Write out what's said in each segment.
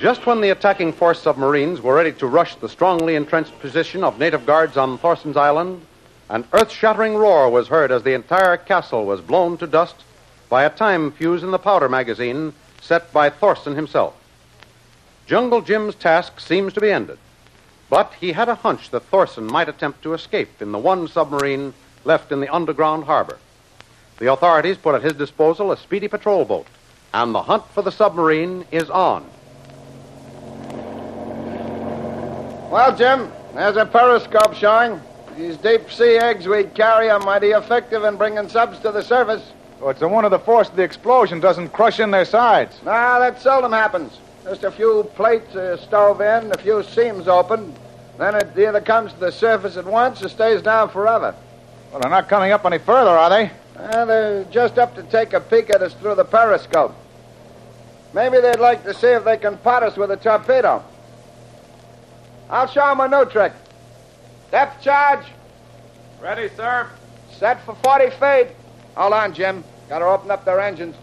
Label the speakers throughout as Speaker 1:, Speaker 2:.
Speaker 1: Just when the attacking force of submarines were ready to rush the strongly entrenched position of native guards on Thorson's Island, an earth shattering roar was heard as the entire castle was blown to dust by a time fuse in the powder magazine set by Thorson himself. Jungle Jim's task seems to be ended, but he had a hunch that Thorson might attempt to escape in the one submarine left in the underground harbor. The authorities put at his disposal a speedy patrol boat, and the hunt for the submarine is on.
Speaker 2: Well, Jim, there's a periscope showing. These deep sea eggs we carry are mighty effective in bringing subs to the surface.
Speaker 3: Oh, it's a wonder the force of the explosion doesn't crush in their sides.
Speaker 2: Nah, that seldom happens. Just a few plates uh, stove in, a few seams open. Then it either comes to the surface at once or stays down forever.
Speaker 3: Well, they're not coming up any further, are they?
Speaker 2: Uh, they're just up to take a peek at us through the periscope. Maybe they'd like to see if they can pot us with a torpedo. I'll show 'em a new trick. Depth charge.
Speaker 3: Ready, sir.
Speaker 2: Set for 40 feet. Hold on, Jim. Got to open up their engines.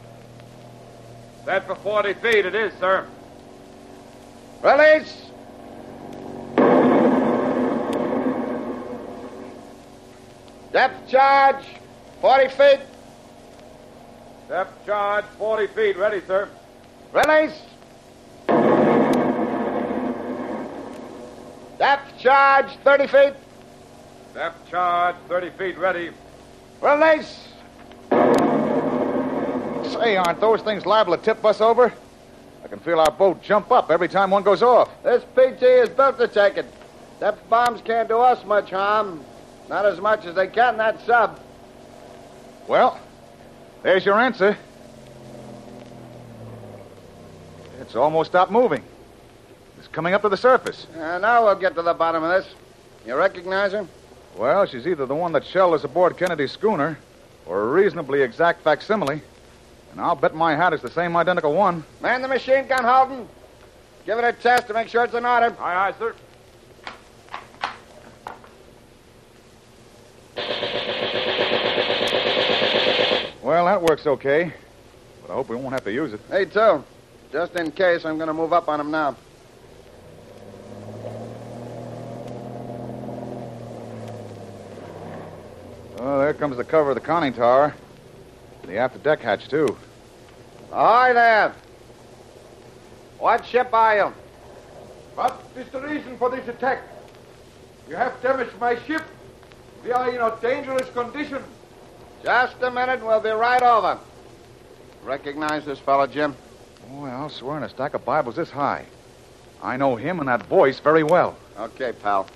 Speaker 3: Set for 40 feet, it is, sir.
Speaker 2: Release. Depth charge. 40 feet.
Speaker 3: Depth charge, 40 feet, ready, sir.
Speaker 2: Release. Depth charge. 30 feet.
Speaker 3: Depth charge, 30 feet, ready.
Speaker 2: Release.
Speaker 3: Say, aren't those things liable to tip us over? I can feel our boat jump up every time one goes off.
Speaker 2: This PT is built to take it. Depth bombs can't do us much harm. Not as much as they can that sub.
Speaker 3: Well, there's your answer. It's almost stopped moving. It's coming up to the surface.
Speaker 2: Uh, now we'll get to the bottom of this. You recognize her?
Speaker 3: Well, she's either the one that shelled us aboard Kennedy's schooner or a reasonably exact facsimile. And I'll bet my hat it's the same identical one.
Speaker 2: Man the machine gun, Halton. Give it a test to make sure it's in order.
Speaker 3: Aye, aye, sir. That works okay. But I hope we won't have to use it.
Speaker 2: Me too. Just in case, I'm going to move up on him now.
Speaker 3: Oh, there comes the cover of the conning tower. The after deck hatch, too.
Speaker 2: Hi there. What ship are you?
Speaker 4: What is the reason for this attack? You have damaged my ship. We are in a dangerous condition.
Speaker 2: Just a minute, we'll be right over. Recognize this fellow, Jim?
Speaker 3: Oh, Boy, I'll swear on a stack of Bibles this high. I know him and that voice very well.
Speaker 2: Okay, pal.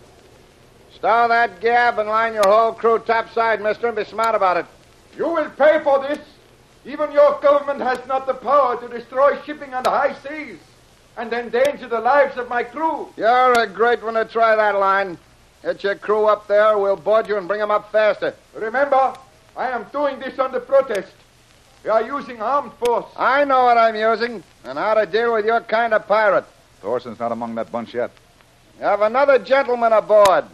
Speaker 2: Stow that gab and line your whole crew topside, mister, and be smart about it.
Speaker 4: You will pay for this. Even your government has not the power to destroy shipping on the high seas and endanger the lives of my crew.
Speaker 2: You're a great one to try that line. Get your crew up there, we'll board you and bring them up faster.
Speaker 4: Remember, I am doing this under protest. We are using armed force.
Speaker 2: I know what I'm using and how to deal with your kind of pirate.
Speaker 3: Thorson's not among that bunch yet.
Speaker 2: You have another gentleman aboard.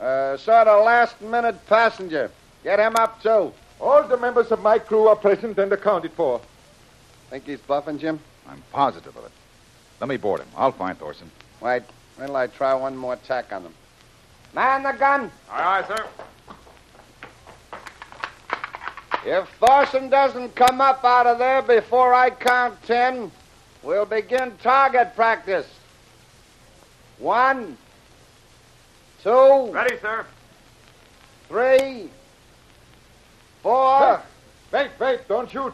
Speaker 2: A sort of last minute passenger. Get him up, too.
Speaker 4: All the members of my crew are present and accounted for.
Speaker 2: Think he's bluffing, Jim?
Speaker 3: I'm positive of it. Let me board him. I'll find Thorson.
Speaker 2: Wait. Wait till I try one more tack on him. Man the gun.
Speaker 3: Aye, aye, sir.
Speaker 2: If Thorson doesn't come up out of there before I count ten, we'll begin target practice. One, two,
Speaker 3: Ready, sir.
Speaker 2: three, four.
Speaker 4: Wait, wait, don't shoot.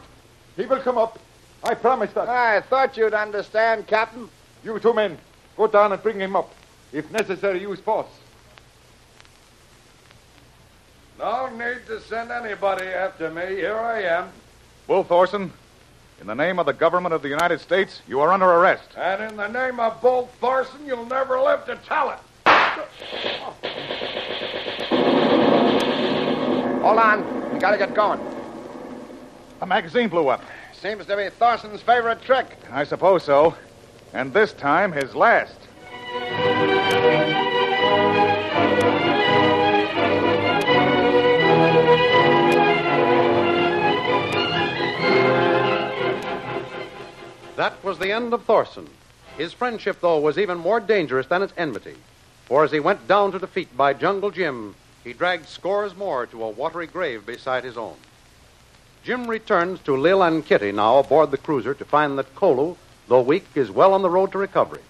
Speaker 4: He will come up. I promise that.
Speaker 2: I thought you'd understand, Captain.
Speaker 4: You two men, go down and bring him up. If necessary, use force.
Speaker 5: No need to send anybody after me. Here I am.
Speaker 3: Bull Thorson, in the name of the government of the United States, you are under arrest.
Speaker 5: And in the name of Bull Thorson, you'll never live to tell it.
Speaker 2: Hold on. We gotta get going.
Speaker 3: The magazine blew up.
Speaker 2: Seems to be Thorson's favorite trick.
Speaker 3: I suppose so. And this time, his last.
Speaker 1: Was the end of Thorson. His friendship, though, was even more dangerous than its enmity. For as he went down to defeat by Jungle Jim, he dragged scores more to a watery grave beside his own. Jim returns to Lil and Kitty now aboard the cruiser to find that Kolu, though weak, is well on the road to recovery.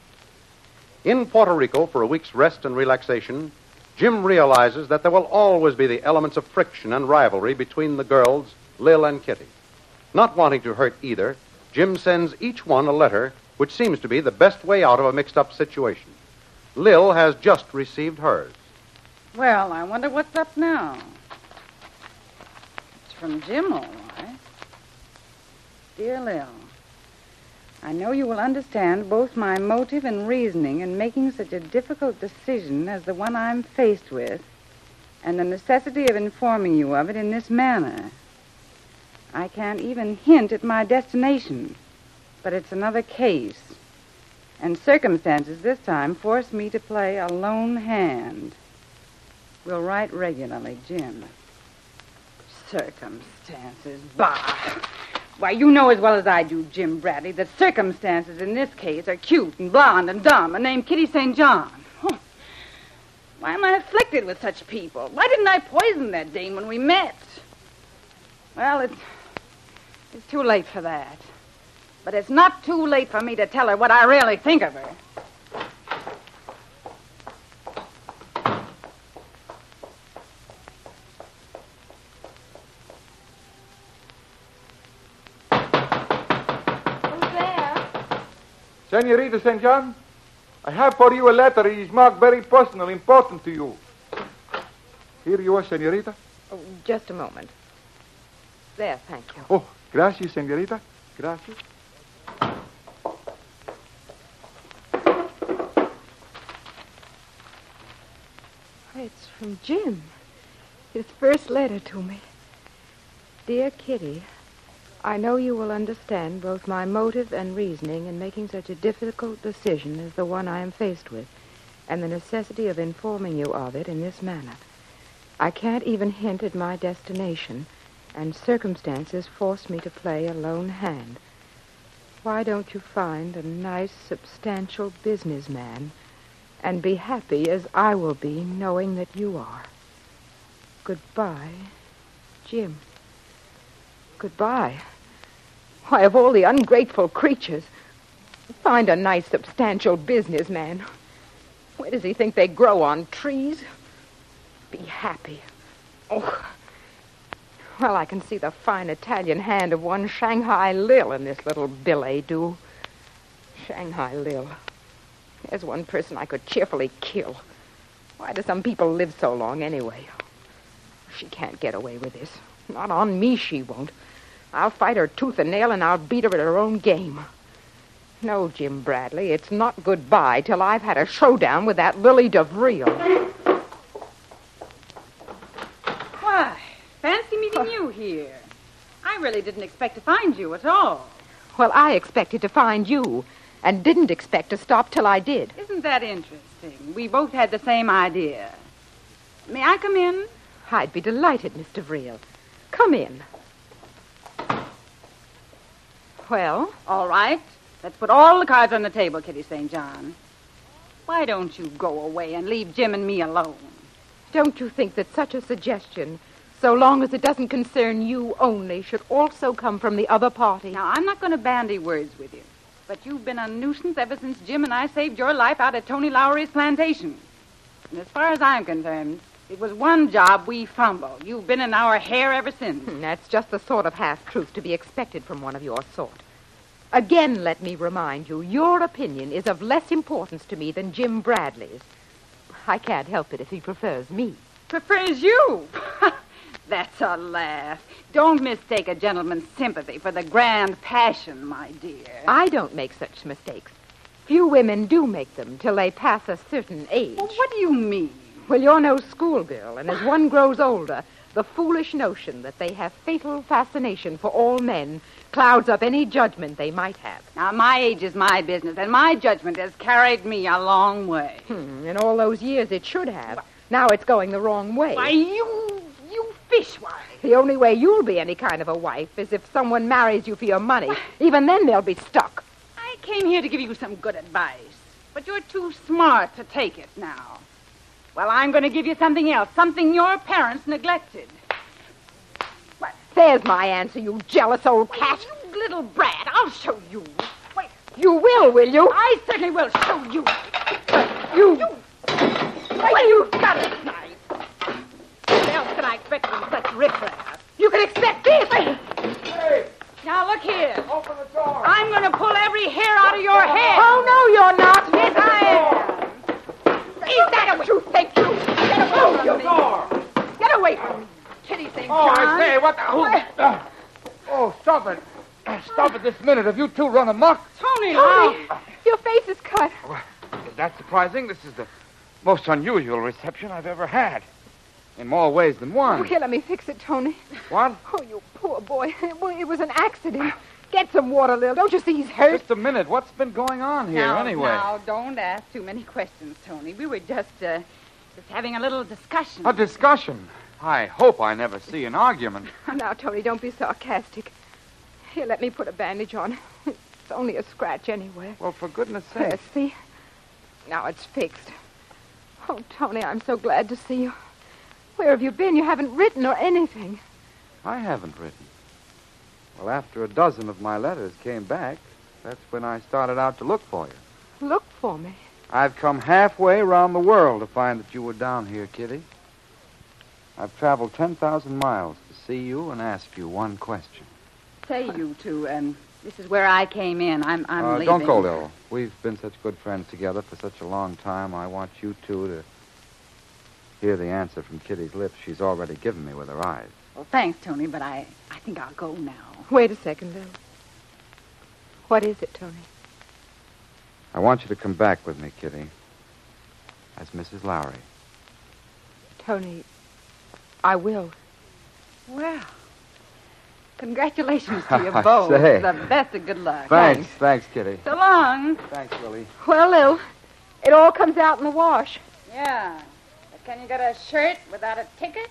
Speaker 1: In Puerto Rico for a week's rest and relaxation, Jim realizes that there will always be the elements of friction and rivalry between the girls, Lil and Kitty. Not wanting to hurt either, Jim sends each one a letter which seems to be the best way out of a mixed up situation. Lil has just received hers.
Speaker 6: Well, I wonder what's up now. It's from Jim, all right. Dear Lil, I know you will understand both my motive and reasoning in making such a difficult decision as the one I'm faced with, and the necessity of informing you of it in this manner. I can't even hint at my destination, but it's another case. And circumstances this time force me to play a lone hand. We'll write regularly, Jim. Circumstances, bah! Why, you know as well as I do, Jim Bradley, that circumstances in this case are cute and blonde and dumb and named Kitty St. John. Huh. Why am I afflicted with such people? Why didn't I poison that dame when we met? Well, it's, it's too late for that. But it's not too late for me to tell her what I really think of her. Who's there?
Speaker 4: Senorita St. John, I have for you a letter. It is marked very personal, important to you. Here you are, Senorita.
Speaker 7: Oh, just a moment. There, thank you.
Speaker 4: Oh, gracias, Senorita. Gracias.
Speaker 7: It's from Jim. His first letter to me. Dear Kitty, I know you will understand both my motive and reasoning in making such a difficult decision as the one I am faced with, and the necessity of informing you of it in this manner. I can't even hint at my destination, and circumstances force me to play a lone hand. Why don't you find a nice, substantial businessman and be happy as I will be knowing that you are? Goodbye, Jim. Goodbye. Why, of all the ungrateful creatures, find a nice, substantial businessman. Where does he think they grow on trees? Be happy. Oh. Well, I can see the fine Italian hand of one Shanghai Lil in this little billet doux. Shanghai Lil. There's one person I could cheerfully kill. Why do some people live so long anyway? She can't get away with this. Not on me, she won't. I'll fight her tooth and nail, and I'll beat her at her own game. No, Jim Bradley, it's not goodbye till I've had a showdown with that Lily DeVril.
Speaker 6: Why, fancy meeting you here. I really didn't expect to find you at all.
Speaker 7: Well, I expected to find you, and didn't expect to stop till I did.
Speaker 6: Isn't that interesting? We both had the same idea. May I come in?
Speaker 7: I'd be delighted, Mr. Vreel. Come in. Well,
Speaker 6: All right. Let's put all the cards on the table, Kitty St. John. Why don't you go away and leave Jim and me alone?
Speaker 7: don't you think that such a suggestion, so long as it doesn't concern you only, should also come from the other party?
Speaker 6: Now, I'm not going to bandy words with you, but you've been a nuisance ever since Jim and I saved your life out at Tony Lowry's plantation. And as far as I'm concerned, it was one job we fumbled. You've been in our hair ever since.
Speaker 7: Hmm, That's just the sort of half truth to be expected from one of your sort. Again, let me remind you, your opinion is of less importance to me than Jim Bradley's. I can't help it if he prefers me.
Speaker 6: Prefers you. That's a laugh. Don't mistake a gentleman's sympathy for the grand passion, my dear.
Speaker 7: I don't make such mistakes. Few women do make them till they pass a certain age.
Speaker 6: Well, what do you mean?
Speaker 7: Well, you're no schoolgirl, and as one grows older, the foolish notion that they have fatal fascination for all men clouds up any judgment they might have.
Speaker 6: Now, my age is my business, and my judgment has carried me a long way.
Speaker 7: Hmm, in all those years, it should have. Now it's going the wrong way.
Speaker 6: Why, you, you fishwife.
Speaker 7: The only way you'll be any kind of a wife is if someone marries you for your money. Even then, they'll be stuck.
Speaker 6: I came here to give you some good advice, but you're too smart to take it now. Well, I'm going to give you something else, something your parents neglected.
Speaker 7: There's my answer, you jealous old cat.
Speaker 6: You little brat, I'll show you. Wait,
Speaker 7: You will, will you?
Speaker 6: I certainly will show you.
Speaker 7: You.
Speaker 6: What do you got it tonight? What else can I expect such riffraff?
Speaker 7: You can expect this.
Speaker 4: Hey,
Speaker 6: Now, look here.
Speaker 4: open the door.
Speaker 6: I'm going to pull every hair out of your head.
Speaker 7: Oh, no, you're not.
Speaker 6: Yes, I am.
Speaker 7: Is that what you think you? Get away from me.
Speaker 4: door.
Speaker 7: Get away from me. Kitty St.
Speaker 4: Oh,
Speaker 7: John.
Speaker 4: I say, what the... Who, uh, oh, stop it. Uh, Stop it this minute. Have you two run amok?
Speaker 6: Tony,
Speaker 7: Tony,
Speaker 6: now.
Speaker 7: your face is cut.
Speaker 4: Is that surprising? This is the most unusual reception I've ever had. In more ways than
Speaker 7: Oh,
Speaker 4: one.
Speaker 7: here, let me fix it, Tony.
Speaker 4: What?
Speaker 7: Oh, you poor boy. It was an accident. Get some water, Lil. Don't you see he's hurt?
Speaker 4: Just a minute. What's been going on here,
Speaker 6: now,
Speaker 4: anyway?
Speaker 6: Now, don't ask too many questions, Tony. We were just, uh, just having a little discussion.
Speaker 4: A discussion. I hope I never see an argument.
Speaker 7: Oh, now, Tony, don't be sarcastic. Here, let me put a bandage on. It's only a scratch anyway.
Speaker 4: Well, for goodness
Speaker 7: There,
Speaker 4: sake.
Speaker 7: see? Now it's fixed. Oh, Tony, I'm so glad to see you. Where have you been? You haven't written or anything.
Speaker 1: I haven't written. Well, after a dozen of my letters came back, that's when I started out to look for you.
Speaker 7: Look for me.
Speaker 1: I've come halfway around the world to find that you were down here, Kitty. I've traveled 10,000 miles to see you and ask you one question.
Speaker 6: Say you two, um, this is where I came in. I'm, I'm
Speaker 1: Uh,
Speaker 6: leaving.
Speaker 1: don't go, Lil. We've been such good friends together for such a long time. I want you two to hear the answer from Kitty's lips she's already given me with her eyes.
Speaker 6: Well, thanks, Tony, but I, I think I'll go now.
Speaker 7: Wait a second, Lil. What is it, Tony?
Speaker 1: I want you to come back with me, Kitty, as Mrs. Lowry.
Speaker 7: Tony, I will.
Speaker 6: Well, congratulations to you both.
Speaker 1: say.
Speaker 6: The best of good luck.
Speaker 1: Thanks, thanks, Kitty.
Speaker 6: So long.
Speaker 1: Thanks, Willie.
Speaker 7: Well, Lil, it all comes out in the wash.
Speaker 6: Yeah. Can you get a shirt without a ticket?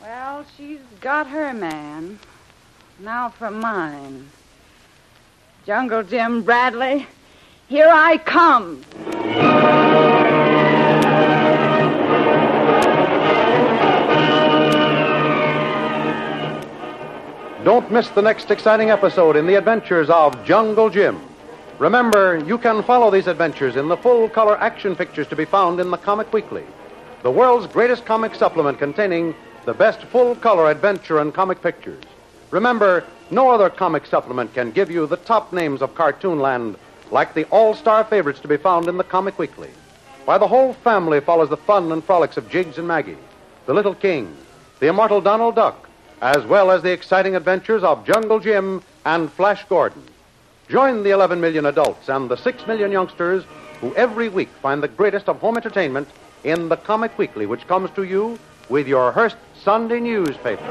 Speaker 6: Well, she's got her man. Now for mine. Jungle Jim Bradley, here I come.
Speaker 1: Don't miss the next exciting episode in the adventures of Jungle Jim. Remember, you can follow these adventures in the full color action pictures to be found in the Comic Weekly, the world's greatest comic supplement containing the best full color adventure and comic pictures. Remember, no other comic supplement can give you the top names of Cartoonland like the all star favorites to be found in the Comic Weekly. Why, the whole family follows the fun and frolics of Jiggs and Maggie, the Little King, the immortal Donald Duck, as well as the exciting adventures of Jungle Jim and Flash Gordon. Join the 11 million adults and the 6 million youngsters who every week find the greatest of home entertainment in the Comic Weekly, which comes to you with your Hearst Sunday newspaper.